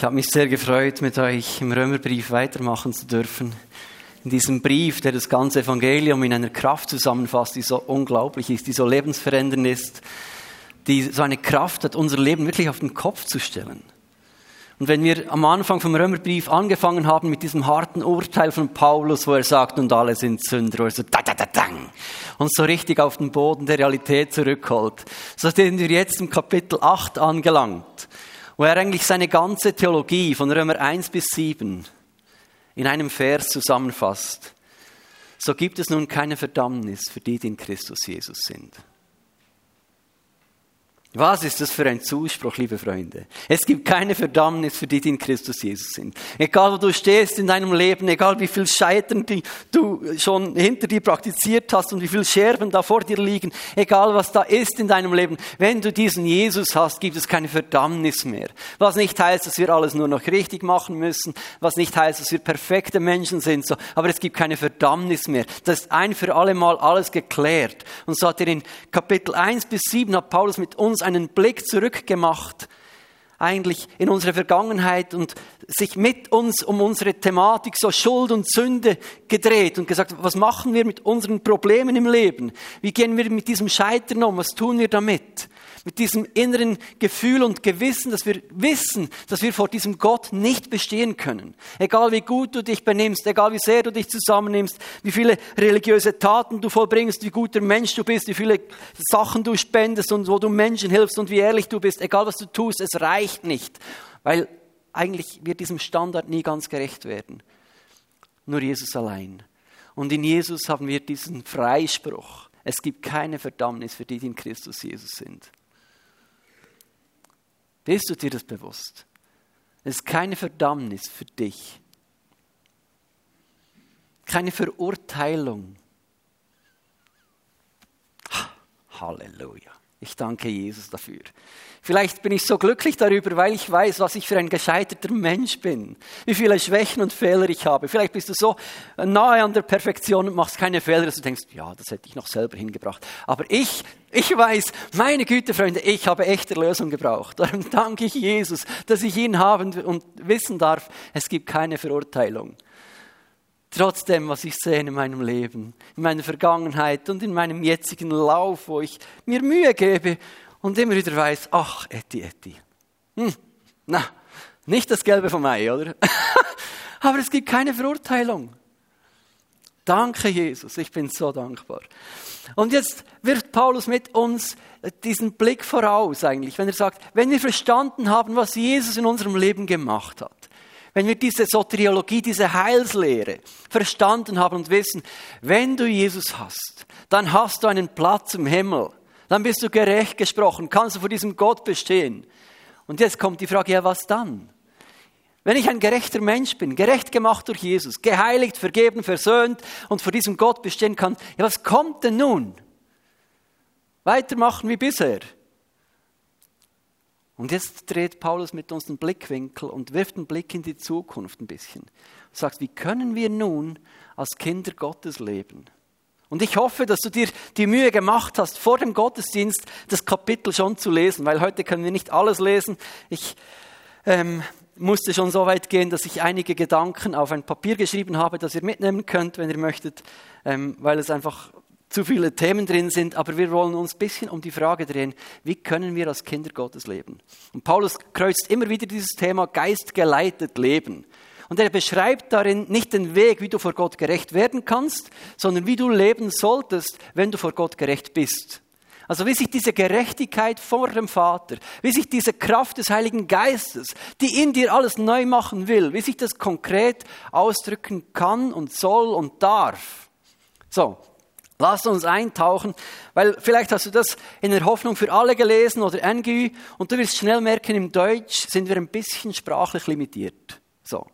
Ich habe mich sehr gefreut, mit euch im Römerbrief weitermachen zu dürfen. In diesem Brief, der das ganze Evangelium in einer Kraft zusammenfasst, die so unglaublich ist, die so lebensverändernd ist, die so eine Kraft hat, unser Leben wirklich auf den Kopf zu stellen. Und wenn wir am Anfang vom Römerbrief angefangen haben mit diesem harten Urteil von Paulus, wo er sagt, und alle sind Sünder, oder so, da, da, da, dang, und so richtig auf den Boden der Realität zurückholt, so sind wir jetzt im Kapitel 8 angelangt wo er eigentlich seine ganze Theologie von Römer 1 bis 7 in einem Vers zusammenfasst. So gibt es nun keine Verdammnis für die, die in Christus Jesus sind. Was ist das für ein Zuspruch, liebe Freunde? Es gibt keine Verdammnis für die, die in Christus Jesus sind. Egal, wo du stehst in deinem Leben, egal wie viel Scheitern du schon hinter dir praktiziert hast und wie viel Scherben da vor dir liegen, egal was da ist in deinem Leben, wenn du diesen Jesus hast, gibt es keine Verdammnis mehr. Was nicht heißt, dass wir alles nur noch richtig machen müssen, was nicht heißt, dass wir perfekte Menschen sind, so. aber es gibt keine Verdammnis mehr. Das ist ein für alle Mal alles geklärt. Und so hat er in Kapitel 1 bis 7 hat Paulus mit uns uns einen Blick zurückgemacht, eigentlich in unsere Vergangenheit und sich mit uns um unsere Thematik so Schuld und Sünde gedreht und gesagt, was machen wir mit unseren Problemen im Leben? Wie gehen wir mit diesem Scheitern um? Was tun wir damit? Mit diesem inneren Gefühl und Gewissen, dass wir wissen, dass wir vor diesem Gott nicht bestehen können. Egal wie gut du dich benimmst, egal wie sehr du dich zusammennimmst, wie viele religiöse Taten du vollbringst, wie guter Mensch du bist, wie viele Sachen du spendest und wo du Menschen hilfst und wie ehrlich du bist, egal was du tust, es reicht nicht, weil eigentlich wird diesem Standard nie ganz gerecht werden. Nur Jesus allein. Und in Jesus haben wir diesen Freispruch. Es gibt keine Verdammnis für die, die in Christus Jesus sind. Bist du dir das bewusst? Es ist keine Verdammnis für dich. Keine Verurteilung. Halleluja. Ich danke Jesus dafür. Vielleicht bin ich so glücklich darüber, weil ich weiß, was ich für ein gescheiterter Mensch bin, wie viele Schwächen und Fehler ich habe. Vielleicht bist du so nahe an der Perfektion und machst keine Fehler, dass du denkst, ja, das hätte ich noch selber hingebracht. Aber ich, ich weiß, meine Güte, Freunde, ich habe echte Lösung gebraucht. Darum danke ich Jesus, dass ich ihn haben und wissen darf, es gibt keine Verurteilung. Trotzdem, was ich sehe in meinem Leben, in meiner Vergangenheit und in meinem jetzigen Lauf, wo ich mir Mühe gebe und immer wieder weiß, ach, Etti, Etti. Hm, na, nicht das Gelbe vom Ei, oder? Aber es gibt keine Verurteilung. Danke, Jesus, ich bin so dankbar. Und jetzt wirft Paulus mit uns diesen Blick voraus eigentlich, wenn er sagt, wenn wir verstanden haben, was Jesus in unserem Leben gemacht hat, wenn wir diese Soteriologie, diese Heilslehre verstanden haben und wissen, wenn du Jesus hast, dann hast du einen Platz im Himmel. Dann bist du gerecht gesprochen, kannst du vor diesem Gott bestehen. Und jetzt kommt die Frage, ja, was dann? Wenn ich ein gerechter Mensch bin, gerecht gemacht durch Jesus, geheiligt, vergeben, versöhnt und vor diesem Gott bestehen kann, ja, was kommt denn nun? Weitermachen wie bisher. Und jetzt dreht Paulus mit uns den Blickwinkel und wirft einen Blick in die Zukunft ein bisschen. Und sagt, wie können wir nun als Kinder Gottes leben? Und ich hoffe, dass du dir die Mühe gemacht hast, vor dem Gottesdienst das Kapitel schon zu lesen, weil heute können wir nicht alles lesen. Ich ähm, musste schon so weit gehen, dass ich einige Gedanken auf ein Papier geschrieben habe, das ihr mitnehmen könnt, wenn ihr möchtet, ähm, weil es einfach zu viele Themen drin sind, aber wir wollen uns ein bisschen um die Frage drehen, wie können wir als Kinder Gottes leben? Und Paulus kreuzt immer wieder dieses Thema geistgeleitet Leben. Und er beschreibt darin nicht den Weg, wie du vor Gott gerecht werden kannst, sondern wie du leben solltest, wenn du vor Gott gerecht bist. Also wie sich diese Gerechtigkeit vor dem Vater, wie sich diese Kraft des Heiligen Geistes, die in dir alles neu machen will, wie sich das konkret ausdrücken kann und soll und darf. So, Lass uns eintauchen, weil vielleicht hast du das in der Hoffnung für alle gelesen oder NGÜ und du wirst schnell merken, im Deutsch sind wir ein bisschen sprachlich limitiert. So.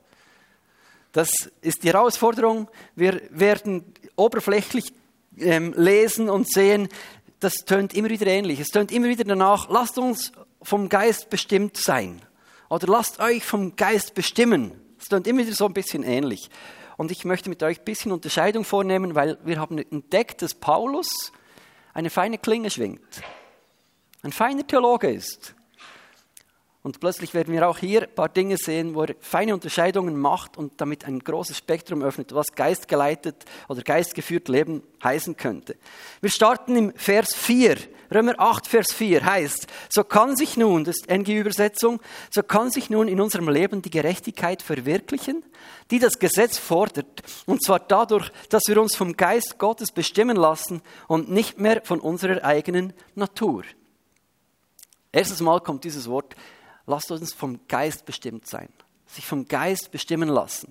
Das ist die Herausforderung. Wir werden oberflächlich ähm, lesen und sehen, das tönt immer wieder ähnlich. Es tönt immer wieder danach, lasst uns vom Geist bestimmt sein. Oder lasst euch vom Geist bestimmen. Es tönt immer wieder so ein bisschen ähnlich. Und ich möchte mit euch ein bisschen Unterscheidung vornehmen, weil wir haben entdeckt, dass Paulus eine feine Klinge schwingt. Ein feiner Theologe ist. Und plötzlich werden wir auch hier ein paar Dinge sehen, wo er feine Unterscheidungen macht und damit ein großes Spektrum öffnet, was geistgeleitet oder geistgeführt Leben heißen könnte. Wir starten im Vers 4. Römer 8, Vers 4 heißt, so kann sich nun, das ist NG-Übersetzung, so kann sich nun in unserem Leben die Gerechtigkeit verwirklichen, die das Gesetz fordert, und zwar dadurch, dass wir uns vom Geist Gottes bestimmen lassen und nicht mehr von unserer eigenen Natur. Erstes Mal kommt dieses Wort lasst uns vom Geist bestimmt sein, sich vom Geist bestimmen lassen.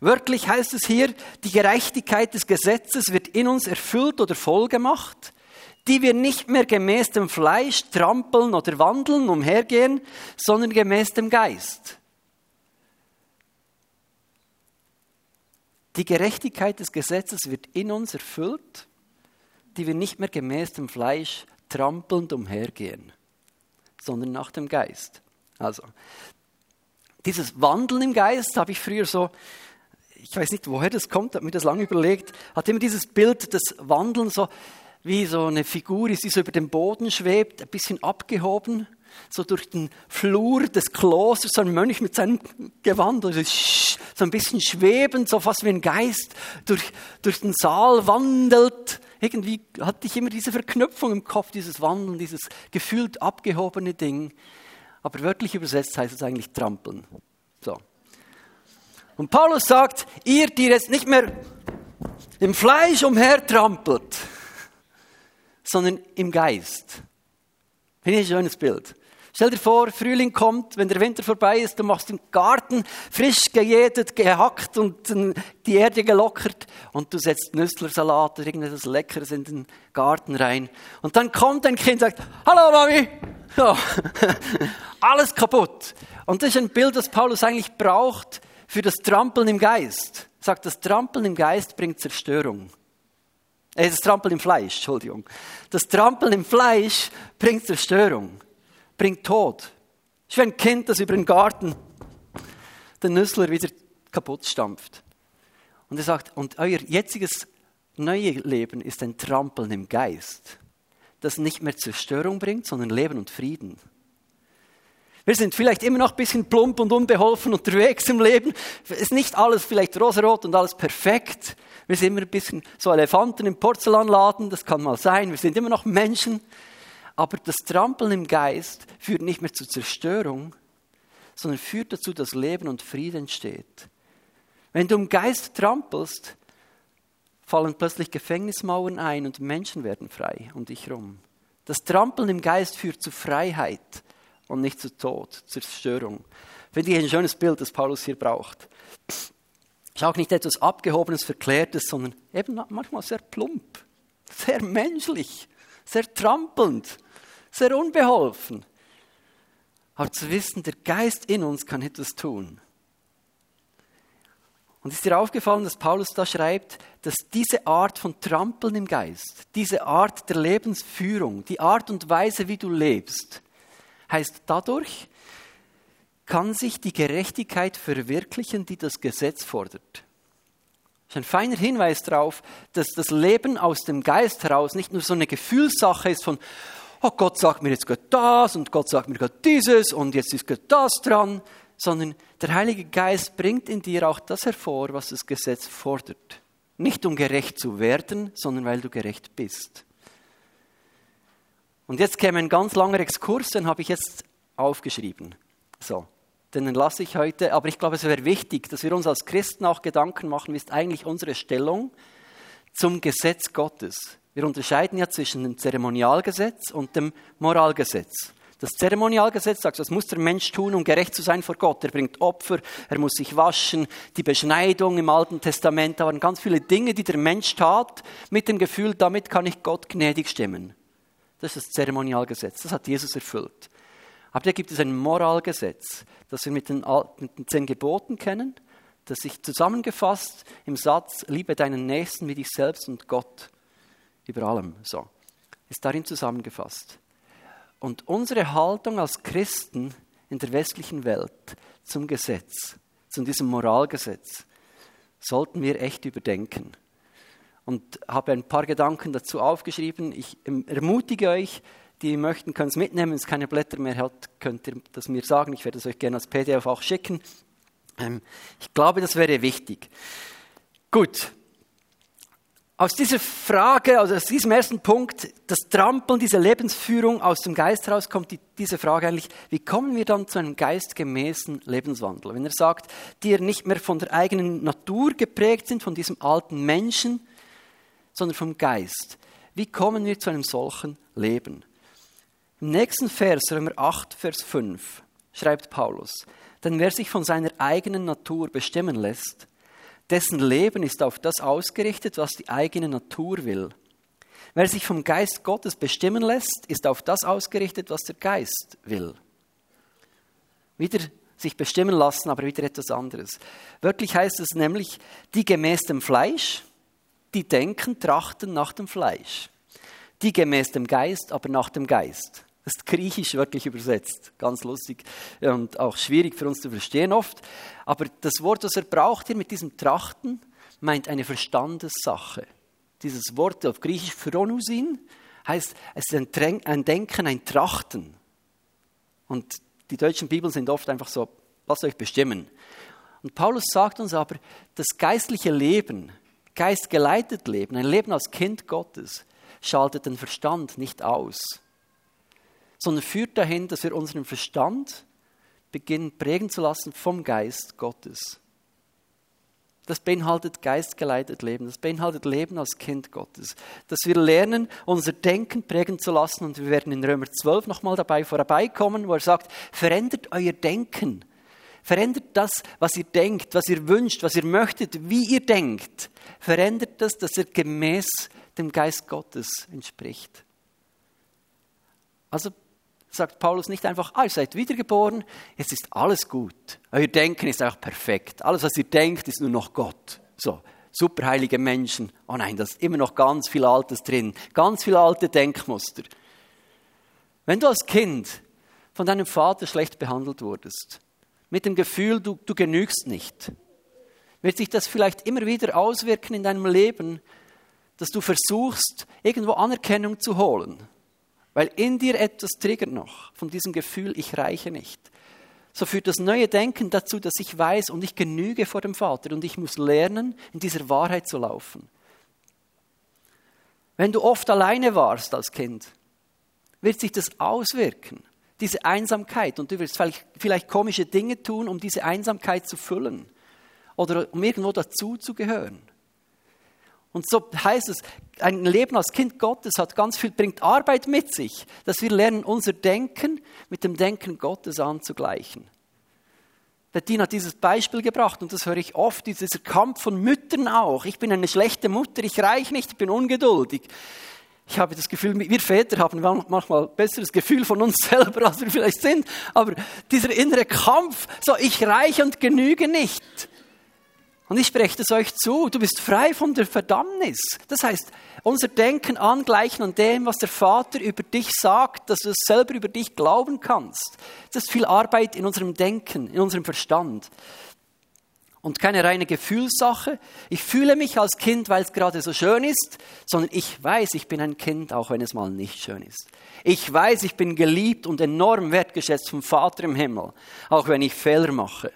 Wörtlich heißt es hier, die Gerechtigkeit des Gesetzes wird in uns erfüllt oder vollgemacht, die wir nicht mehr gemäß dem Fleisch trampeln oder wandeln, umhergehen, sondern gemäß dem Geist. Die Gerechtigkeit des Gesetzes wird in uns erfüllt, die wir nicht mehr gemäß dem Fleisch trampelnd umhergehen, sondern nach dem Geist. Also, dieses Wandeln im Geist habe ich früher so, ich weiß nicht, woher das kommt, habe mir das lange überlegt, hat immer dieses Bild des Wandeln so wie so eine Figur ist, die so über dem Boden schwebt, ein bisschen abgehoben, so durch den Flur des Klosters, so ein Mönch mit seinem Gewand, also so ein bisschen schwebend, so fast wie ein Geist, durch, durch den Saal wandelt. Irgendwie hatte ich immer diese Verknüpfung im Kopf, dieses Wandeln, dieses gefühlt abgehobene Ding aber wörtlich übersetzt heißt es eigentlich trampeln. So. Und Paulus sagt, ihr, die jetzt nicht mehr im Fleisch umhertrampelt, sondern im Geist. Finde ich ein schönes Bild. Stell dir vor, Frühling kommt, wenn der Winter vorbei ist, du machst den Garten frisch gejätet, gehackt und die Erde gelockert und du setzt Nüsslersalat oder irgendetwas Leckeres in den Garten rein. Und dann kommt ein Kind und sagt, Hallo Mami, ja. Alles kaputt. Und das ist ein Bild, das Paulus eigentlich braucht für das Trampeln im Geist. Er sagt, das Trampeln im Geist bringt Zerstörung. Äh, das Trampeln im Fleisch, Entschuldigung. Das Trampeln im Fleisch bringt Zerstörung, bringt Tod. Ist wie ein Kind, das über den Garten den Nüssler wieder kaputt stampft. Und er sagt, und euer jetziges neue Leben ist ein Trampeln im Geist das nicht mehr Zerstörung bringt, sondern Leben und Frieden. Wir sind vielleicht immer noch ein bisschen plump und unbeholfen unterwegs im Leben. Es ist nicht alles vielleicht rosarot und alles perfekt. Wir sind immer ein bisschen so Elefanten im Porzellanladen, das kann mal sein. Wir sind immer noch Menschen. Aber das Trampeln im Geist führt nicht mehr zur Zerstörung, sondern führt dazu, dass Leben und Frieden entsteht. Wenn du im Geist trampelst, fallen plötzlich Gefängnismauern ein und Menschen werden frei um dich herum. Das Trampeln im Geist führt zu Freiheit und nicht zu Tod, Zerstörung. Finde ich ein schönes Bild, das Paulus hier braucht. Ist auch nicht etwas Abgehobenes, Verklärtes, sondern eben manchmal sehr plump, sehr menschlich, sehr trampelnd, sehr unbeholfen. Aber zu wissen, der Geist in uns kann etwas tun. Und ist dir aufgefallen, dass Paulus da schreibt, dass diese Art von Trampeln im Geist, diese Art der Lebensführung, die Art und Weise, wie du lebst, heißt dadurch, kann sich die Gerechtigkeit verwirklichen, die das Gesetz fordert. Das ist ein feiner Hinweis darauf, dass das Leben aus dem Geist heraus nicht nur so eine Gefühlssache ist von, oh Gott sagt mir jetzt gerade das und Gott sagt mir gerade dieses und jetzt ist gerade das dran, sondern der Heilige Geist bringt in dir auch das hervor, was das Gesetz fordert. Nicht um gerecht zu werden, sondern weil du gerecht bist. Und jetzt käme ein ganz langer Exkurs, den habe ich jetzt aufgeschrieben. So, den lasse ich heute, aber ich glaube, es wäre wichtig, dass wir uns als Christen auch Gedanken machen, wie ist eigentlich unsere Stellung zum Gesetz Gottes. Wir unterscheiden ja zwischen dem Zeremonialgesetz und dem Moralgesetz. Das Zeremonialgesetz sagt, das muss der Mensch tun, um gerecht zu sein vor Gott. Er bringt Opfer, er muss sich waschen, die Beschneidung im Alten Testament, da waren ganz viele Dinge, die der Mensch tat, mit dem Gefühl, damit kann ich Gott gnädig stimmen. Das ist das Zeremonialgesetz, das hat Jesus erfüllt. Aber da gibt es ein Moralgesetz, das wir mit den, mit den zehn Geboten kennen, das sich zusammengefasst im Satz, liebe deinen Nächsten wie dich selbst und Gott über allem, so, ist darin zusammengefasst. Und unsere Haltung als Christen in der westlichen Welt zum Gesetz, zu diesem Moralgesetz, sollten wir echt überdenken. Und habe ein paar Gedanken dazu aufgeschrieben. Ich ermutige euch, Die möchten, können es mitnehmen. Wenn es keine Blätter mehr hat, könnt ihr das mir sagen. Ich werde es euch gerne als PDF auch schicken. Ähm, ich glaube, das wäre wichtig. Gut. Aus dieser Frage, also aus diesem ersten Punkt, das Trampeln, diese Lebensführung aus dem Geist heraus, kommt die, diese Frage eigentlich, wie kommen wir dann zu einem geistgemäßen Lebenswandel? Wenn er sagt, die er nicht mehr von der eigenen Natur geprägt sind, von diesem alten Menschen, sondern vom Geist. Wie kommen wir zu einem solchen Leben? Im nächsten Vers, Römer 8, Vers 5, schreibt Paulus, denn wer sich von seiner eigenen Natur bestimmen lässt, dessen Leben ist auf das ausgerichtet, was die eigene Natur will. Wer sich vom Geist Gottes bestimmen lässt, ist auf das ausgerichtet, was der Geist will. Wieder sich bestimmen lassen, aber wieder etwas anderes. Wörtlich heißt es nämlich, die gemäß dem Fleisch, die denken, trachten nach dem Fleisch. Die gemäß dem Geist, aber nach dem Geist. Das ist griechisch wörtlich übersetzt. Ganz lustig und auch schwierig für uns zu verstehen oft. Aber das Wort, das er braucht hier mit diesem Trachten, meint eine Verstandessache. Dieses Wort auf Griechisch Phronusin heißt, es ist ein Denken, ein Trachten. Und die deutschen Bibeln sind oft einfach so, lasst euch bestimmen. Und Paulus sagt uns aber, das geistliche Leben, geistgeleitet Leben, ein Leben als Kind Gottes, schaltet den Verstand nicht aus, sondern führt dahin, dass wir unseren Verstand beginnen prägen zu lassen vom Geist Gottes. Das beinhaltet geistgeleitet Leben, das beinhaltet Leben als Kind Gottes. Dass wir lernen, unser Denken prägen zu lassen und wir werden in Römer 12 nochmal dabei vorbeikommen, wo er sagt, verändert euer Denken. Verändert das, was ihr denkt, was ihr wünscht, was ihr möchtet, wie ihr denkt. Verändert das, dass ihr gemäß dem Geist Gottes entspricht. Also sagt Paulus nicht einfach, ah, ihr seid wiedergeboren, jetzt ist alles gut. Euer Denken ist auch perfekt. Alles, was ihr denkt, ist nur noch Gott. So, superheilige Menschen. Oh nein, da ist immer noch ganz viel Altes drin. Ganz viele alte Denkmuster. Wenn du als Kind von deinem Vater schlecht behandelt wurdest, mit dem Gefühl, du, du genügst nicht, wird sich das vielleicht immer wieder auswirken in deinem Leben, dass du versuchst, irgendwo Anerkennung zu holen. Weil in dir etwas triggert noch von diesem Gefühl, ich reiche nicht. So führt das neue Denken dazu, dass ich weiß und ich genüge vor dem Vater und ich muss lernen, in dieser Wahrheit zu laufen. Wenn du oft alleine warst als Kind, wird sich das auswirken, diese Einsamkeit. Und du wirst vielleicht, komische Dinge tun, um diese Einsamkeit zu füllen oder um irgendwo dazu zu gehören. Und so heißt es, ein Leben als Kind Gottes hat ganz viel, bringt Arbeit mit sich, dass wir lernen, unser Denken mit dem Denken Gottes anzugleichen. Bettina hat dieses Beispiel gebracht und das höre ich oft, dieser Kampf von Müttern auch. Ich bin eine schlechte Mutter, ich reiche nicht, ich bin ungeduldig. Ich habe das Gefühl, wir Väter haben manchmal ein besseres Gefühl von uns selber, als wir vielleicht sind, aber dieser innere Kampf, so ich reiche und genüge nicht. Und ich spreche es euch zu, du bist frei von der Verdammnis. Das heißt, unser Denken angleichen an dem, was der Vater über dich sagt, dass du es selber über dich glauben kannst. Das ist viel Arbeit in unserem Denken, in unserem Verstand. Und keine reine Gefühlssache. Ich fühle mich als Kind, weil es gerade so schön ist, sondern ich weiß, ich bin ein Kind, auch wenn es mal nicht schön ist. Ich weiß, ich bin geliebt und enorm wertgeschätzt vom Vater im Himmel, auch wenn ich Fehler mache.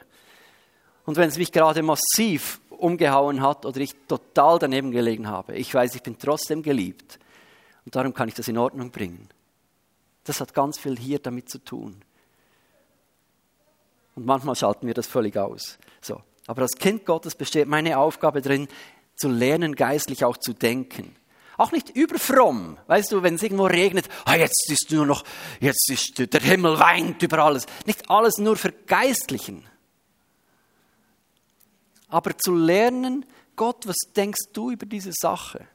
Und wenn es mich gerade massiv umgehauen hat oder ich total daneben gelegen habe, ich weiß, ich bin trotzdem geliebt. Und darum kann ich das in Ordnung bringen. Das hat ganz viel hier damit zu tun. Und manchmal schalten wir das völlig aus. So. Aber als Kind Gottes besteht meine Aufgabe drin, zu lernen, geistlich auch zu denken. Auch nicht überfromm. Weißt du, wenn es irgendwo regnet, ah, jetzt ist nur noch, jetzt ist der Himmel weint über alles. Nicht alles nur vergeistlichen aber zu lernen, Gott, was denkst du über diese Sache?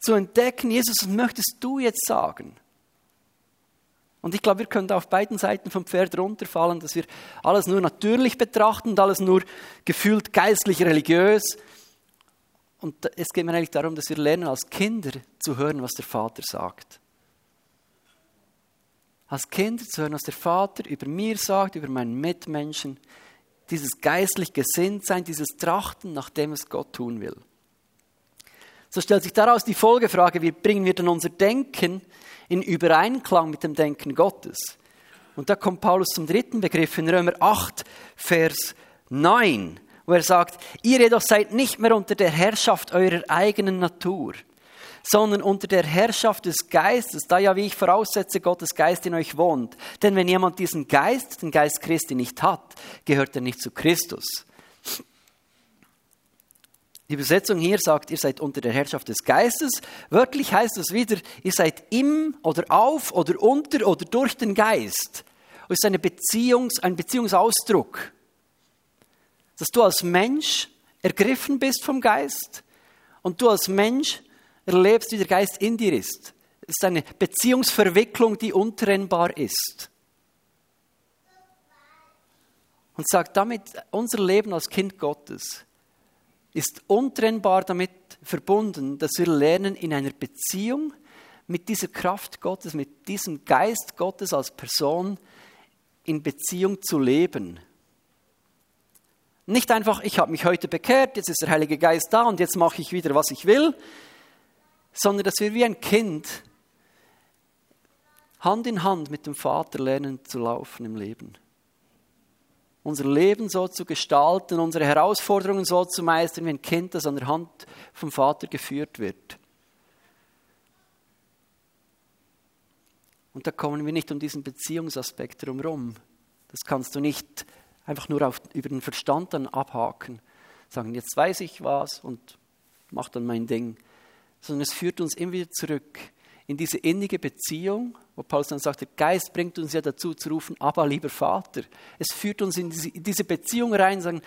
Zu entdecken, Jesus, was möchtest du jetzt sagen? Und ich glaube, wir können auf beiden Seiten vom Pferd runterfallen, dass wir alles nur natürlich betrachten und alles nur gefühlt geistlich religiös. Und es geht mir eigentlich darum, dass wir lernen, als Kinder zu hören, was der Vater sagt. Als Kinder zu hören, was der Vater über mir sagt, über meinen Mitmenschen, dieses geistlich Gesinntsein, dieses Trachten, nach dem es Gott tun will. So stellt sich daraus die Folgefrage, wie bringen wir denn unser Denken in Übereinklang mit dem Denken Gottes. Und da kommt Paulus zum dritten Begriff in Römer 8, Vers 9, wo er sagt, ihr jedoch seid nicht mehr unter der Herrschaft eurer eigenen Natur, sondern unter der Herrschaft des Geistes, da ja, wie ich voraussetze, Gottes Geist in euch wohnt. Denn wenn jemand diesen Geist, den Geist Christi nicht hat, gehört er nicht zu Christus. Die Übersetzung hier sagt, ihr seid unter der Herrschaft des Geistes. Wörtlich heißt es wieder, ihr seid im oder auf oder unter oder durch den Geist. Es ist eine Beziehungs-, ein Beziehungsausdruck, dass du als Mensch ergriffen bist vom Geist und du als Mensch erlebst, wie der Geist in dir ist. Es ist eine Beziehungsverwicklung, die untrennbar ist. Und sagt damit, unser Leben als Kind Gottes ist untrennbar damit verbunden, dass wir lernen, in einer Beziehung mit dieser Kraft Gottes, mit diesem Geist Gottes als Person in Beziehung zu leben. Nicht einfach, ich habe mich heute bekehrt, jetzt ist der Heilige Geist da und jetzt mache ich wieder, was ich will, sondern dass wir wie ein Kind Hand in Hand mit dem Vater lernen zu laufen im Leben unser Leben so zu gestalten, unsere Herausforderungen so zu meistern, wie ein Kind, das an der Hand vom Vater geführt wird. Und da kommen wir nicht um diesen Beziehungsaspekt herum. Das kannst du nicht einfach nur auf, über den Verstand dann abhaken. Sagen, jetzt weiß ich was und mach dann mein Ding. Sondern es führt uns immer wieder zurück in diese innige Beziehung, wo Paulus dann sagt, der Geist bringt uns ja dazu zu rufen, aber lieber Vater. Es führt uns in diese, Beziehung rein, sagen,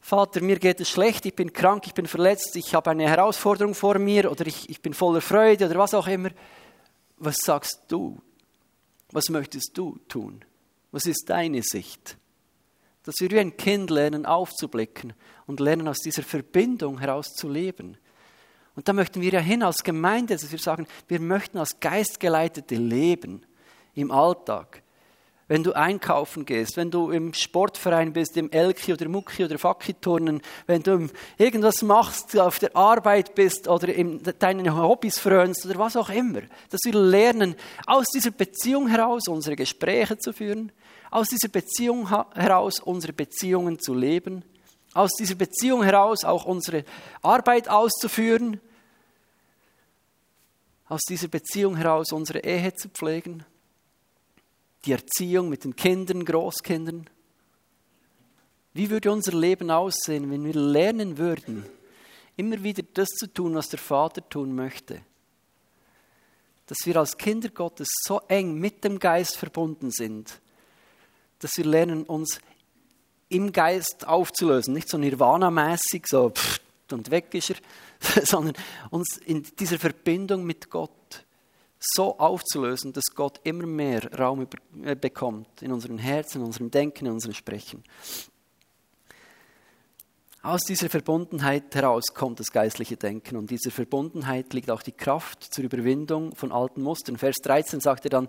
Vater, mir geht es schlecht, ich bin krank, ich bin verletzt, ich habe eine Herausforderung vor mir oder ich, ich bin voller Freude oder was auch immer. Was sagst du? Was möchtest du tun? Was ist deine Sicht? Dass wir wie ein Kind lernen aufzublicken und lernen aus dieser Verbindung heraus zu leben. Und da möchten wir ja hin als Gemeinde, dass wir sagen, wir möchten als Geistgeleitete leben im Alltag. Wenn du einkaufen gehst, wenn du im Sportverein bist, im Elki oder Mucki oder Fakiturnen, wenn du irgendwas machst, auf der Arbeit bist oder in deinen Hobbys frönst oder was auch immer, dass wir lernen, aus dieser Beziehung heraus unsere Gespräche zu führen, aus dieser Beziehung heraus unsere Beziehungen zu leben aus dieser Beziehung heraus auch unsere Arbeit auszuführen, aus dieser Beziehung heraus unsere Ehe zu pflegen, die Erziehung mit den Kindern, Großkindern. Wie würde unser Leben aussehen, wenn wir lernen würden, immer wieder das zu tun, was der Vater tun möchte? Dass wir als Kinder Gottes so eng mit dem Geist verbunden sind, dass wir lernen, uns im Geist aufzulösen. Nicht so nirvana-mäßig, so pff, und weg ist er, sondern uns in dieser Verbindung mit Gott so aufzulösen, dass Gott immer mehr Raum äh, bekommt in unseren Herzen, in unserem Denken, in unserem Sprechen. Aus dieser Verbundenheit heraus kommt das geistliche Denken und dieser Verbundenheit liegt auch die Kraft zur Überwindung von alten Mustern. Vers 13 sagt er dann,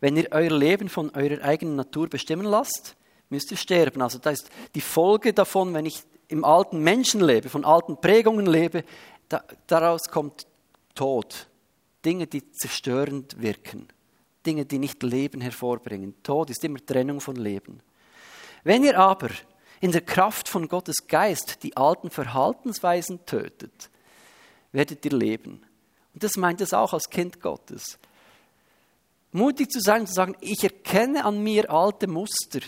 wenn ihr euer Leben von eurer eigenen Natur bestimmen lasst, müsst ihr sterben. Also das ist die Folge davon, wenn ich im alten Menschen lebe, von alten Prägungen lebe, da, daraus kommt Tod. Dinge, die zerstörend wirken. Dinge, die nicht Leben hervorbringen. Tod ist immer Trennung von Leben. Wenn ihr aber in der Kraft von Gottes Geist die alten Verhaltensweisen tötet, werdet ihr leben. Und das meint es auch als Kind Gottes. Mutig zu sein und zu sagen, ich erkenne an mir alte Muster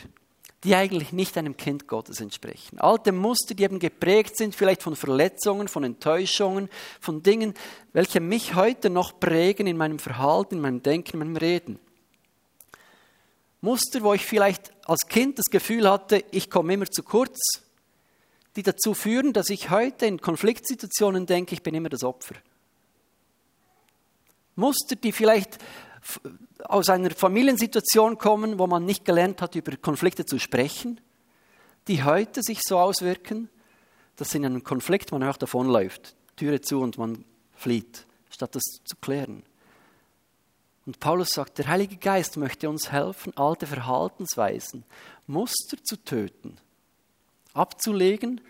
die eigentlich nicht einem Kind Gottes entsprechen. Alte Muster, die eben geprägt sind, vielleicht von Verletzungen, von Enttäuschungen, von Dingen, welche mich heute noch prägen in meinem Verhalten, in meinem Denken, in meinem Reden. Muster, wo ich vielleicht als Kind das Gefühl hatte, ich komme immer zu kurz, die dazu führen, dass ich heute in Konfliktsituationen denke, ich bin immer das Opfer. Muster, die vielleicht aus einer Familiensituation kommen, wo man nicht gelernt hat, über Konflikte zu sprechen, die heute sich so auswirken, dass in einem Konflikt man auch davonläuft, Türe zu und man flieht, statt das zu klären. Und Paulus sagt, der Heilige Geist möchte uns helfen, alte Verhaltensweisen, Muster zu töten, abzulegen,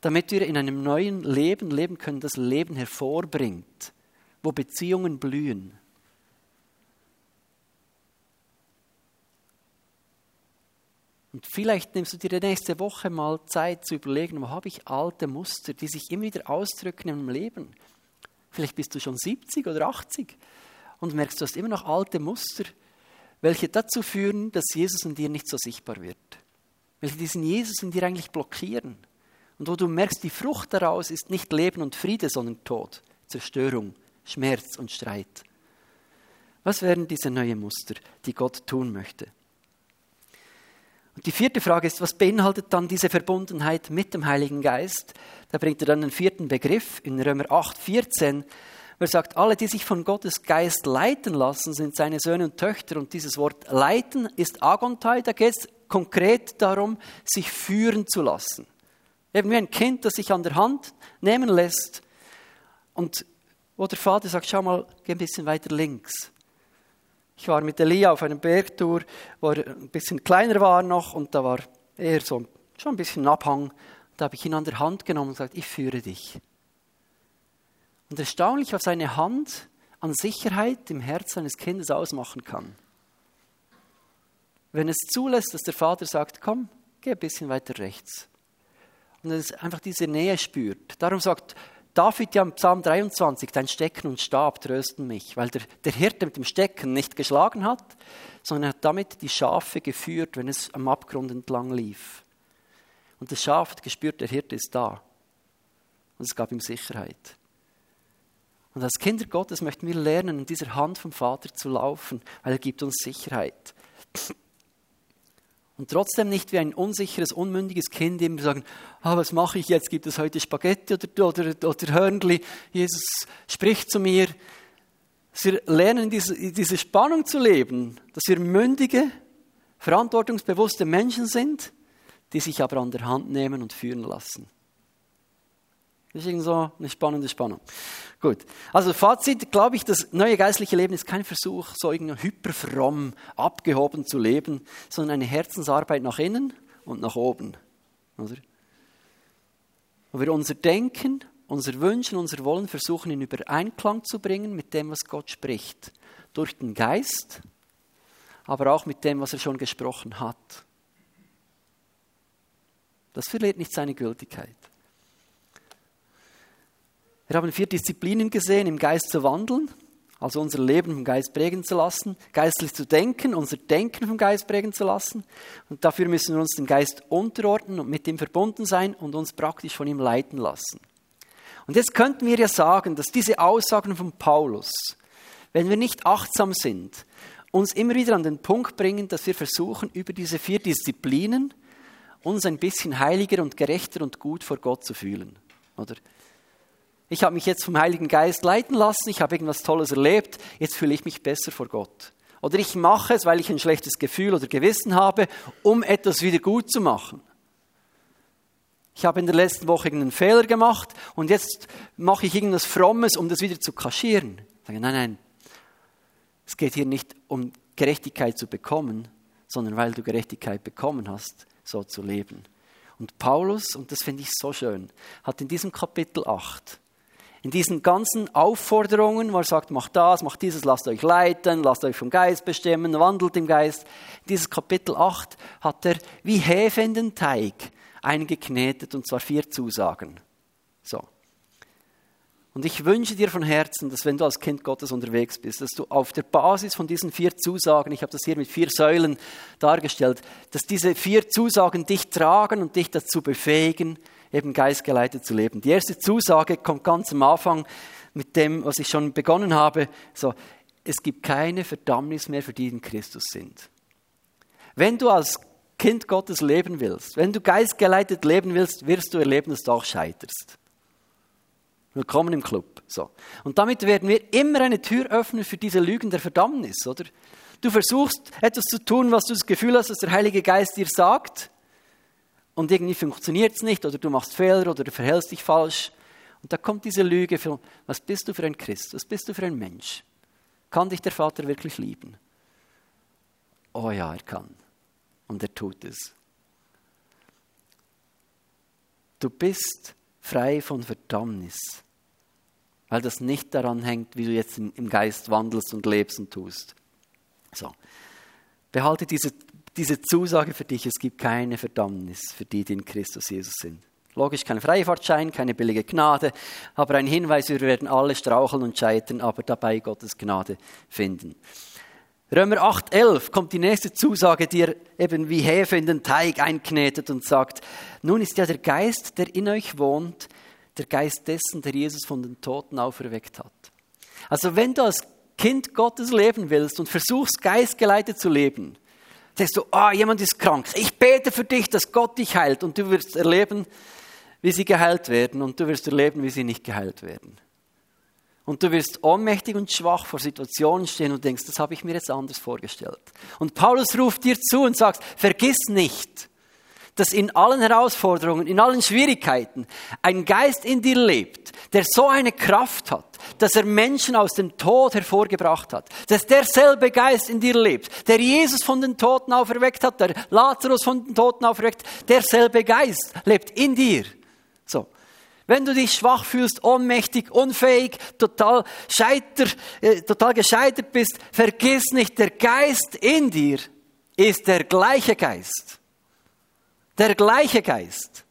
damit wir in einem neuen Leben leben können, das Leben hervorbringt, wo Beziehungen blühen Und vielleicht nimmst du dir die nächste Woche mal Zeit zu überlegen, wo habe ich alte Muster, die sich immer wieder ausdrücken im Leben. Vielleicht bist du schon 70 oder 80 und merkst, du hast immer noch alte Muster, welche dazu führen, dass Jesus in dir nicht so sichtbar wird. Welche diesen Jesus in dir eigentlich blockieren. Und wo du merkst, die Frucht daraus ist nicht Leben und Friede, sondern Tod, Zerstörung, Schmerz und Streit. Was wären diese neuen Muster, die Gott tun möchte? Und die vierte Frage ist, was beinhaltet dann diese Verbundenheit mit dem Heiligen Geist? Da bringt er dann einen vierten Begriff in Römer 8, 14, wo er sagt, alle, die sich von Gottes Geist leiten lassen, sind seine Söhne und Töchter. Und dieses Wort leiten ist Agontai, da geht es konkret darum, sich führen zu lassen. Eben wie ein Kind, das sich an der Hand nehmen lässt und wo der Vater sagt, schau mal, geh ein bisschen weiter links. Ich war mit Elia auf einer Bergtour, wo er ein bisschen kleiner war noch und da war eher so schon ein bisschen Abhang. Da habe ich ihn an der Hand genommen und gesagt, ich führe dich. Und erstaunlich, was eine Hand an Sicherheit im Herzen eines Kindes ausmachen kann. Wenn es zulässt, dass der Vater sagt, komm, geh ein bisschen weiter rechts. Und es einfach diese Nähe spürt. Darum sagt David ja im Psalm 23, dein Stecken und Stab trösten mich, weil der, der Hirte mit dem Stecken nicht geschlagen hat, sondern er hat damit die Schafe geführt, wenn es am Abgrund entlang lief. Und das Schaf hat gespürt, der Hirte ist da. Und es gab ihm Sicherheit. Und als Kinder Gottes möchten wir lernen, in dieser Hand vom Vater zu laufen, weil er gibt uns Sicherheit und trotzdem nicht wie ein unsicheres, unmündiges Kind immer sagen, ah, was mache ich jetzt, gibt es heute Spaghetti oder, oder, oder Hörnli, Jesus spricht zu mir. Dass wir lernen, diese, diese Spannung zu leben, dass wir mündige, verantwortungsbewusste Menschen sind, die sich aber an der Hand nehmen und führen lassen. Das ist so eine spannende Spannung. Gut. Also Fazit, glaube ich, das neue geistliche Leben ist kein Versuch, so irgendwie hyperfromm, abgehoben zu leben, sondern eine Herzensarbeit nach innen und nach oben. Oder? Wo wir unser Denken, unser Wünschen, unser Wollen versuchen in Übereinklang zu bringen mit dem, was Gott spricht. Durch den Geist, aber auch mit dem, was er schon gesprochen hat. Das verliert nicht seine Gültigkeit. Wir haben vier Disziplinen gesehen, im Geist zu wandeln, also unser Leben vom Geist prägen zu lassen, geistlich zu denken, unser Denken vom Geist prägen zu lassen. Und dafür müssen wir uns dem Geist unterordnen und mit ihm verbunden sein und uns praktisch von ihm leiten lassen. Und jetzt könnten wir ja sagen, dass diese Aussagen von Paulus, wenn wir nicht achtsam sind, uns immer wieder an den Punkt bringen, dass wir versuchen, über diese vier Disziplinen uns ein bisschen heiliger und gerechter und gut vor Gott zu fühlen. Oder? Ich habe mich jetzt vom Heiligen Geist leiten lassen, ich habe irgendwas Tolles erlebt, jetzt fühle ich mich besser vor Gott. Oder ich mache es, weil ich ein schlechtes Gefühl oder Gewissen habe, um etwas wieder gut zu machen. Ich habe in der letzten Woche irgendeinen Fehler gemacht und jetzt mache ich irgendwas Frommes, um das wieder zu kaschieren. Ich sage, nein, nein, es geht hier nicht um Gerechtigkeit zu bekommen, sondern weil du Gerechtigkeit bekommen hast, so zu leben. Und Paulus, und das finde ich so schön, hat in diesem Kapitel 8 in diesen ganzen Aufforderungen, wo er sagt, macht das, macht dieses, lasst euch leiten, lasst euch vom Geist bestimmen, wandelt im Geist. Dieses Kapitel 8 hat er wie Hefe in den Teig eingeknetet und zwar vier Zusagen. So. Und ich wünsche dir von Herzen, dass wenn du als Kind Gottes unterwegs bist, dass du auf der Basis von diesen vier Zusagen, ich habe das hier mit vier Säulen dargestellt, dass diese vier Zusagen dich tragen und dich dazu befähigen, eben geistgeleitet zu leben. Die erste Zusage kommt ganz am Anfang mit dem, was ich schon begonnen habe. So, es gibt keine Verdammnis mehr für die in Christus sind. Wenn du als Kind Gottes leben willst, wenn du geistgeleitet leben willst, wirst du erleben, dass du auch scheiterst. Willkommen im Club. So. Und damit werden wir immer eine Tür öffnen für diese Lügen der Verdammnis, oder? Du versuchst etwas zu tun, was du das Gefühl hast, dass der Heilige Geist dir sagt und irgendwie funktioniert es nicht oder du machst Fehler oder du verhältst dich falsch. Und da kommt diese Lüge für, was bist du für ein Christ, was bist du für ein Mensch? Kann dich der Vater wirklich lieben? Oh ja, er kann. Und er tut es. Du bist frei von Verdammnis, weil das nicht daran hängt, wie du jetzt im Geist wandelst und lebst und tust. So. Behalte diese diese Zusage für dich, es gibt keine Verdammnis für die, die in Christus Jesus sind. Logisch kein Freifahrtschein, keine billige Gnade, aber ein Hinweis, wir werden alle straucheln und scheitern, aber dabei Gottes Gnade finden. Römer 8,11 kommt die nächste Zusage, die er eben wie Hefe in den Teig einknetet und sagt, nun ist ja der Geist, der in euch wohnt, der Geist dessen, der Jesus von den Toten auferweckt hat. Also wenn du als Kind Gottes leben willst und versuchst, geistgeleitet zu leben, sagst du, ah, oh, jemand ist krank. Ich bete für dich, dass Gott dich heilt und du wirst erleben, wie sie geheilt werden und du wirst erleben, wie sie nicht geheilt werden. Und du wirst ohnmächtig und schwach vor Situationen stehen und denkst, das habe ich mir jetzt anders vorgestellt. Und Paulus ruft dir zu und sagt, vergiss nicht, dass in allen Herausforderungen, in allen Schwierigkeiten ein Geist in dir lebt, der so eine Kraft hat, dass er Menschen aus dem Tod hervorgebracht hat. Dass derselbe Geist in dir lebt, der Jesus von den Toten auferweckt hat, der Lazarus von den Toten auferweckt, derselbe Geist lebt in dir. So. Wenn du dich schwach fühlst, ohnmächtig, unfähig, total, scheiter, äh, total gescheitert bist, vergiss nicht, der Geist in dir ist der gleiche Geist. Der gleiche Geist.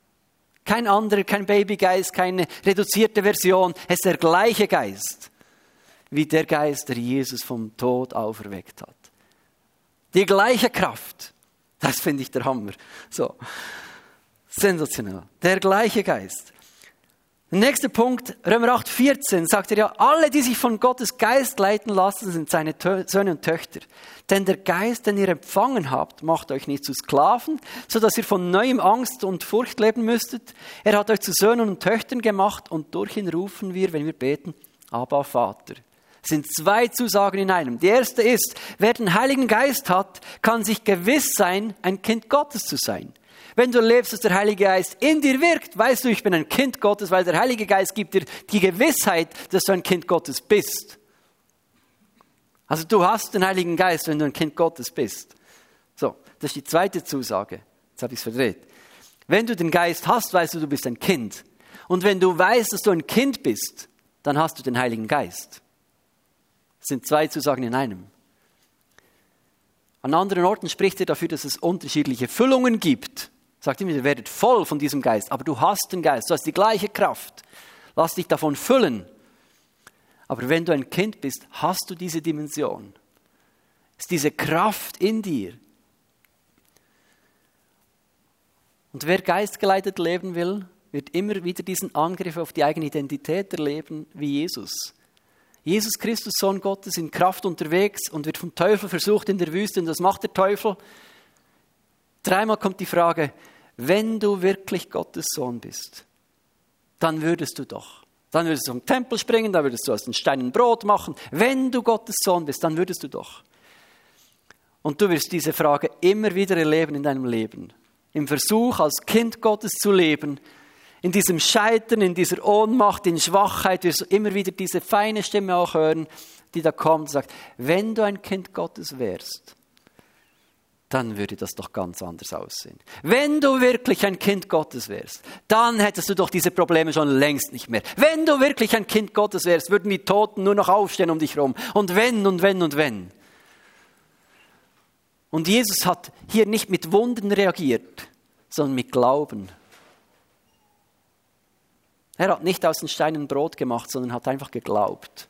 Kein anderer, kein Babygeist, keine reduzierte Version. Es ist der gleiche Geist wie der Geist, der Jesus vom Tod auferweckt hat. Die gleiche Kraft. Das finde ich der Hammer. So. Sensationell. Der gleiche Geist. Der nächste Punkt, Römer 8, 14, sagt er ja, alle, die sich von Gottes Geist leiten lassen, sind seine Söhne und Töchter. Denn der Geist, den ihr empfangen habt, macht euch nicht zu Sklaven, so dass ihr von neuem Angst und Furcht leben müsstet. Er hat euch zu Söhnen und Töchtern gemacht und durch ihn rufen wir, wenn wir beten, Abba Vater. Es sind zwei Zusagen in einem. Die erste ist, wer den Heiligen Geist hat, kann sich gewiss sein, ein Kind Gottes zu sein. Wenn du lebst, dass der Heilige Geist in dir wirkt, weißt du, ich bin ein Kind Gottes, weil der Heilige Geist gibt dir die Gewissheit, dass du ein Kind Gottes bist. Also du hast den Heiligen Geist, wenn du ein Kind Gottes bist. So, das ist die zweite Zusage. Jetzt habe ich es verdreht. Wenn du den Geist hast, weißt du, du bist ein Kind. Und wenn du weißt, dass du ein Kind bist, dann hast du den Heiligen Geist. Das sind zwei Zusagen in einem. An anderen Orten spricht er dafür, dass es unterschiedliche Füllungen gibt. Sagt ihm, ihr werdet voll von diesem Geist, aber du hast den Geist, du hast die gleiche Kraft. Lass dich davon füllen. Aber wenn du ein Kind bist, hast du diese Dimension. Ist diese Kraft in dir. Und wer geistgeleitet leben will, wird immer wieder diesen Angriff auf die eigene Identität erleben wie Jesus. Jesus Christus, Sohn Gottes, in Kraft unterwegs und wird vom Teufel versucht in der Wüste. Und was macht der Teufel? Dreimal kommt die Frage, wenn du wirklich Gottes Sohn bist, dann würdest du doch. Dann würdest du zum Tempel springen, dann würdest du aus den Steinen Brot machen. Wenn du Gottes Sohn bist, dann würdest du doch. Und du wirst diese Frage immer wieder erleben in deinem Leben. Im Versuch, als Kind Gottes zu leben, in diesem Scheitern, in dieser Ohnmacht, in Schwachheit, wirst du immer wieder diese feine Stimme auch hören, die da kommt und sagt, wenn du ein Kind Gottes wärst, dann würde das doch ganz anders aussehen. Wenn du wirklich ein Kind Gottes wärst, dann hättest du doch diese Probleme schon längst nicht mehr. Wenn du wirklich ein Kind Gottes wärst, würden die Toten nur noch aufstehen um dich herum. Und wenn und wenn und wenn. Und Jesus hat hier nicht mit Wunden reagiert, sondern mit Glauben. Er hat nicht aus den Steinen Brot gemacht, sondern hat einfach geglaubt.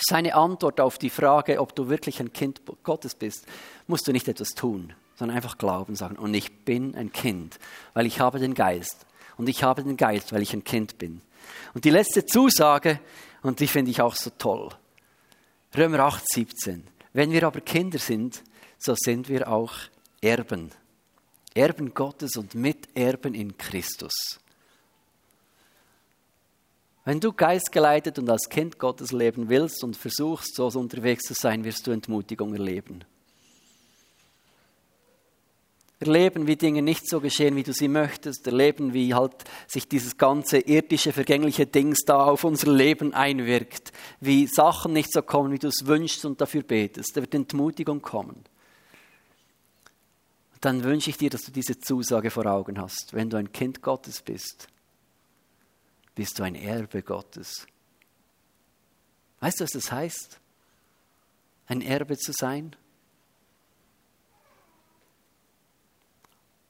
Seine Antwort auf die Frage, ob du wirklich ein Kind Gottes bist, musst du nicht etwas tun, sondern einfach glauben, sagen, und ich bin ein Kind, weil ich habe den Geist. Und ich habe den Geist, weil ich ein Kind bin. Und die letzte Zusage, und die finde ich auch so toll. Römer 8, 17. Wenn wir aber Kinder sind, so sind wir auch Erben. Erben Gottes und Miterben in Christus. Wenn du geistgeleitet und als Kind Gottes leben willst und versuchst, so unterwegs zu sein, wirst du Entmutigung erleben. Erleben, wie Dinge nicht so geschehen, wie du sie möchtest. Erleben, wie halt sich dieses ganze irdische, vergängliche Dings da auf unser Leben einwirkt. Wie Sachen nicht so kommen, wie du es wünschst und dafür betest. Da wird Entmutigung kommen. Dann wünsche ich dir, dass du diese Zusage vor Augen hast, wenn du ein Kind Gottes bist bist du ein Erbe Gottes. Weißt du, was das heißt? Ein Erbe zu sein?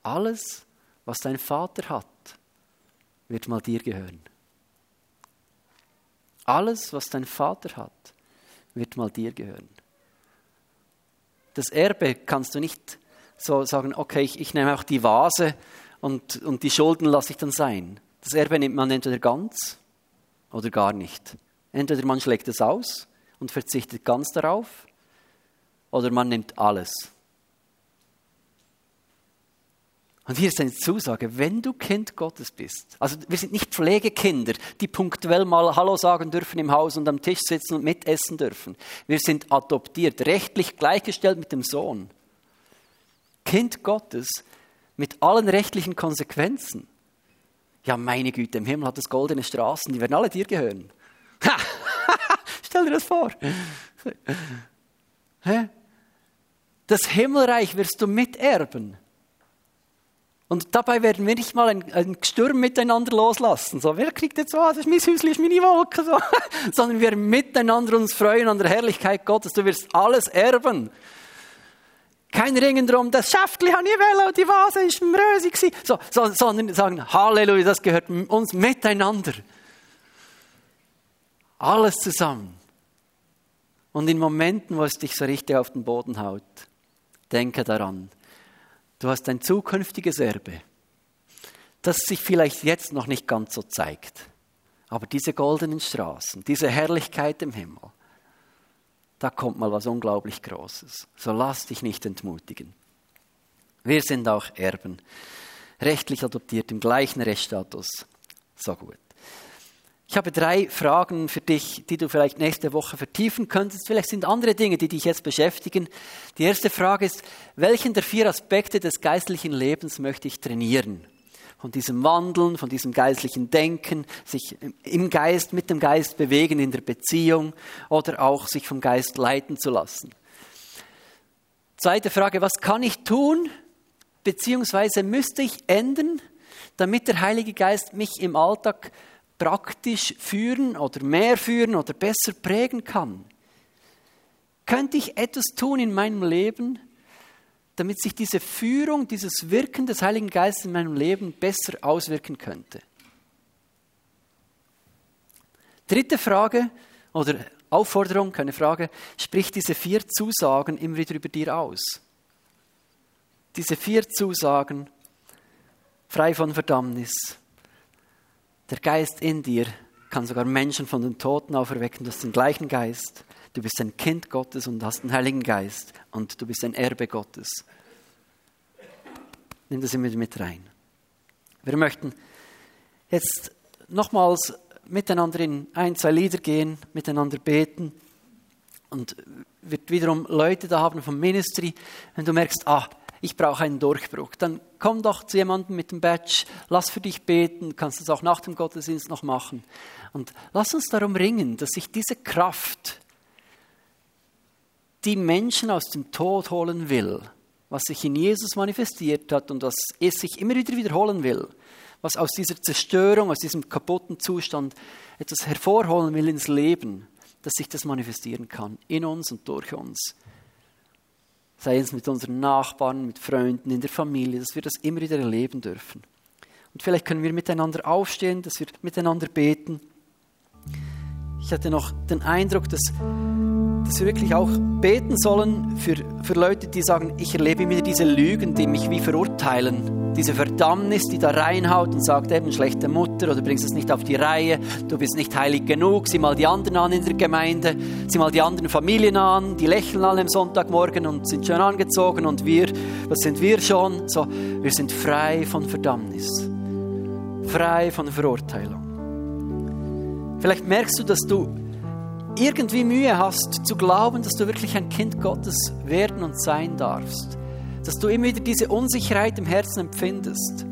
alles, was dein Vater hat, wird mal dir gehören. Alles, was dein Vater hat, wird mal dir gehören. Das Erbe kannst du nicht so sagen, okay, ich, ich nehme auch die Vase und, und die Schulden lasse ich dann sein. Das Erbe nimmt man entweder ganz oder gar nicht. Entweder man schlägt es aus und verzichtet ganz darauf oder man nimmt alles. Und hier ist eine Zusage, wenn du Kind Gottes bist, also wir sind nicht Pflegekinder, die punktuell mal Hallo sagen dürfen im Haus und am Tisch sitzen und mitessen dürfen. Wir sind adoptiert, rechtlich gleichgestellt mit dem Sohn. Kind Gottes mit allen rechtlichen Konsequenzen. Ja, meine Güte, im Himmel hat es goldene Straßen, die werden alle dir gehören. Stell dir das vor. Das Himmelreich wirst du miterben. Und dabei werden wir nicht mal ein, ein Sturm miteinander loslassen. So, wer kriegt jetzt was? Das ist mein Häuschen, ist meine Wolke. So. Sondern wir miteinander uns freuen an der Herrlichkeit Gottes. Du wirst alles erben. Kein Ringen drum, das Schäftli habe ich wählen und die Vase ist im Rösi so, so, sondern sagen, Halleluja, das gehört uns miteinander. Alles zusammen. Und in Momenten, wo es dich so richtig auf den Boden haut, denke daran, Du hast ein zukünftiges Erbe, das sich vielleicht jetzt noch nicht ganz so zeigt. Aber diese goldenen Straßen, diese Herrlichkeit im Himmel, da kommt mal was unglaublich Großes. So lass dich nicht entmutigen. Wir sind auch Erben, rechtlich adoptiert im gleichen Rechtsstatus. So gut. Ich habe drei Fragen für dich, die du vielleicht nächste Woche vertiefen könntest. Vielleicht sind andere Dinge, die dich jetzt beschäftigen. Die erste Frage ist, welchen der vier Aspekte des geistlichen Lebens möchte ich trainieren? Von diesem Wandeln, von diesem geistlichen Denken, sich im Geist, mit dem Geist bewegen in der Beziehung oder auch sich vom Geist leiten zu lassen. Zweite Frage, was kann ich tun, beziehungsweise müsste ich ändern, damit der Heilige Geist mich im Alltag praktisch führen oder mehr führen oder besser prägen kann? Könnte ich etwas tun in meinem Leben, damit sich diese Führung, dieses Wirken des Heiligen Geistes in meinem Leben besser auswirken könnte? Dritte Frage oder Aufforderung, keine Frage, sprich diese vier Zusagen immer wieder über dir aus. Diese vier Zusagen, frei von Verdammnis, der Geist in dir kann sogar Menschen von den Toten auferwecken. Du hast den gleichen Geist. Du bist ein Kind Gottes und hast den Heiligen Geist. Und du bist ein Erbe Gottes. Nimm das immer mit rein. Wir möchten jetzt nochmals miteinander in ein, zwei Lieder gehen, miteinander beten. Und wird wiederum Leute da haben vom Ministry. Wenn du merkst, ah, ich brauche einen Durchbruch, dann komm doch zu jemandem mit dem Badge, lass für dich beten, kannst es auch nach dem Gottesdienst noch machen. Und lass uns darum ringen, dass sich diese Kraft, die Menschen aus dem Tod holen will, was sich in Jesus manifestiert hat und was es sich immer wieder wiederholen will, was aus dieser Zerstörung, aus diesem kaputten Zustand etwas hervorholen will ins Leben, dass sich das manifestieren kann, in uns und durch uns sei es mit unseren Nachbarn, mit Freunden, in der Familie, dass wir das immer wieder erleben dürfen. Und vielleicht können wir miteinander aufstehen, dass wir miteinander beten. Ich hatte noch den Eindruck, dass, dass wir wirklich auch beten sollen für, für Leute, die sagen, ich erlebe wieder diese Lügen, die mich wie verurteilen diese Verdammnis, die da reinhaut und sagt eben, schlechte Mutter oder bringst es nicht auf die Reihe, du bist nicht heilig genug, sieh mal die anderen an in der Gemeinde, sieh mal die anderen Familien an, die lächeln alle am Sonntagmorgen und sind schön angezogen und wir, was sind wir schon? So, wir sind frei von Verdammnis, frei von Verurteilung. Vielleicht merkst du, dass du irgendwie Mühe hast zu glauben, dass du wirklich ein Kind Gottes werden und sein darfst dass du immer wieder diese Unsicherheit im Herzen empfindest.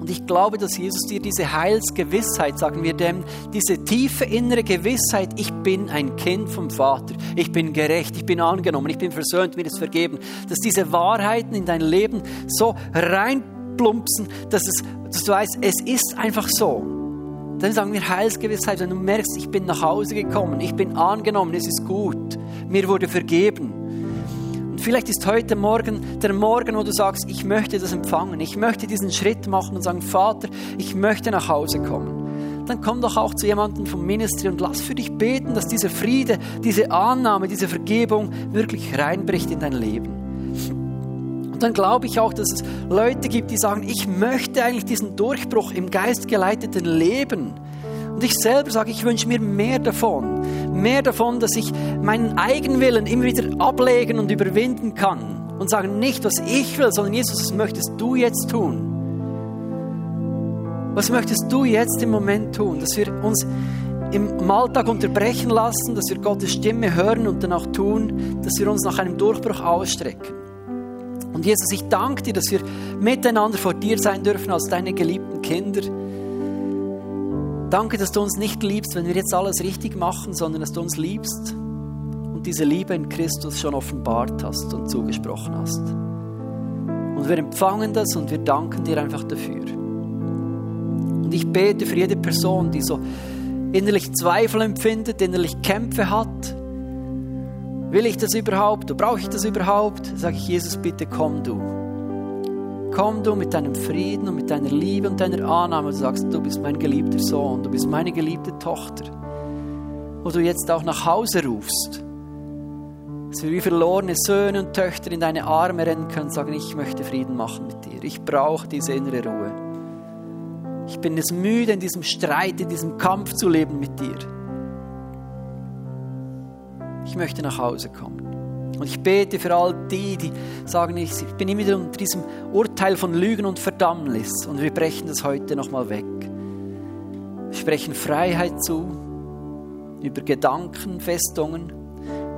Und ich glaube, dass Jesus dir diese Heilsgewissheit, sagen wir dem, diese tiefe innere Gewissheit, ich bin ein Kind vom Vater, ich bin gerecht, ich bin angenommen, ich bin versöhnt, mir ist vergeben, dass diese Wahrheiten in dein Leben so reinplumpsen, dass, es, dass du weißt, es ist einfach so. Dann sagen wir Heilsgewissheit, wenn du merkst, ich bin nach Hause gekommen, ich bin angenommen, es ist gut, mir wurde vergeben vielleicht ist heute Morgen der Morgen, wo du sagst, ich möchte das empfangen, ich möchte diesen Schritt machen und sagen, Vater, ich möchte nach Hause kommen. Dann komm doch auch zu jemandem vom Ministry und lass für dich beten, dass dieser Friede, diese Annahme, diese Vergebung wirklich reinbricht in dein Leben. Und dann glaube ich auch, dass es Leute gibt, die sagen, ich möchte eigentlich diesen Durchbruch im geistgeleiteten Leben. Und ich selber sage, ich wünsche mir mehr davon. Mehr davon, dass ich meinen Eigenwillen immer wieder ablegen und überwinden kann. Und sagen, nicht, was ich will, sondern Jesus, was möchtest du jetzt tun? Was möchtest du jetzt im Moment tun? Dass wir uns im Alltag unterbrechen lassen, dass wir Gottes Stimme hören und danach tun, dass wir uns nach einem Durchbruch ausstrecken. Und Jesus, ich danke dir, dass wir miteinander vor dir sein dürfen als deine geliebten Kinder. Danke, dass du uns nicht liebst, wenn wir jetzt alles richtig machen, sondern dass du uns liebst und diese Liebe in Christus schon offenbart hast und zugesprochen hast. Und wir empfangen das und wir danken dir einfach dafür. Und ich bete für jede Person, die so innerlich Zweifel empfindet, innerlich Kämpfe hat. Will ich das überhaupt? Brauche ich das überhaupt? Sage ich, Jesus, bitte komm du. Komm du mit deinem Frieden und mit deiner Liebe und deiner Annahme. Du sagst, du bist mein geliebter Sohn, du bist meine geliebte Tochter. Wo du jetzt auch nach Hause rufst. Dass wir wie verlorene Söhne und Töchter in deine Arme rennen können und sagen, ich möchte Frieden machen mit dir. Ich brauche diese innere Ruhe. Ich bin es müde, in diesem Streit, in diesem Kampf zu leben mit dir. Ich möchte nach Hause kommen. Und ich bete für all die, die sagen, ich bin immer unter diesem Urteil von Lügen und Verdammnis. Und wir brechen das heute nochmal weg. Wir sprechen Freiheit zu, über Gedankenfestungen,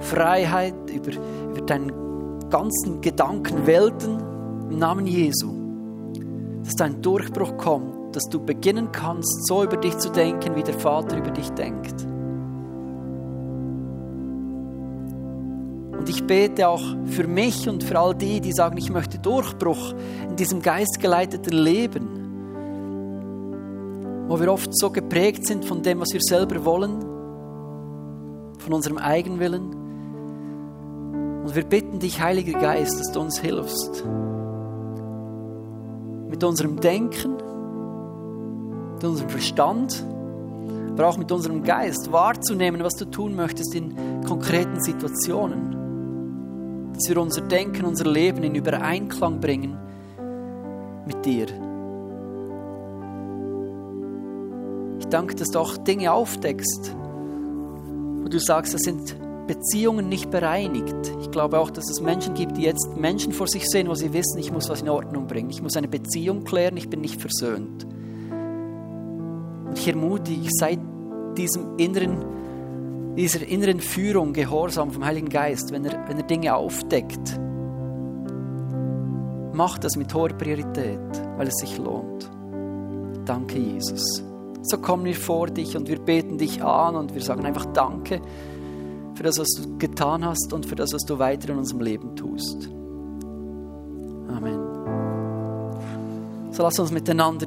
Freiheit über, über deinen ganzen Gedankenwelten im Namen Jesu. Dass dein Durchbruch kommt, dass du beginnen kannst, so über dich zu denken, wie der Vater über dich denkt. Und ich bete auch für mich und für all die, die sagen, ich möchte Durchbruch in diesem geistgeleiteten Leben, wo wir oft so geprägt sind von dem, was wir selber wollen, von unserem Eigenwillen. Und wir bitten dich, Heiliger Geist, dass du uns hilfst. Mit unserem Denken, mit unserem Verstand, aber auch mit unserem Geist wahrzunehmen, was du tun möchtest in konkreten Situationen dass wir unser Denken, unser Leben in Übereinklang bringen mit dir. Ich danke, dass du auch Dinge aufdeckst, wo du sagst, das sind Beziehungen nicht bereinigt. Ich glaube auch, dass es Menschen gibt, die jetzt Menschen vor sich sehen, wo sie wissen, ich muss was in Ordnung bringen. Ich muss eine Beziehung klären, ich bin nicht versöhnt. Und ich ermutige, ich sei diesem inneren dieser inneren Führung, Gehorsam vom Heiligen Geist, wenn er, wenn er Dinge aufdeckt, mach das mit hoher Priorität, weil es sich lohnt. Danke, Jesus. So kommen wir vor dich und wir beten dich an und wir sagen einfach Danke für das, was du getan hast und für das, was du weiter in unserem Leben tust. Amen. So lass uns miteinander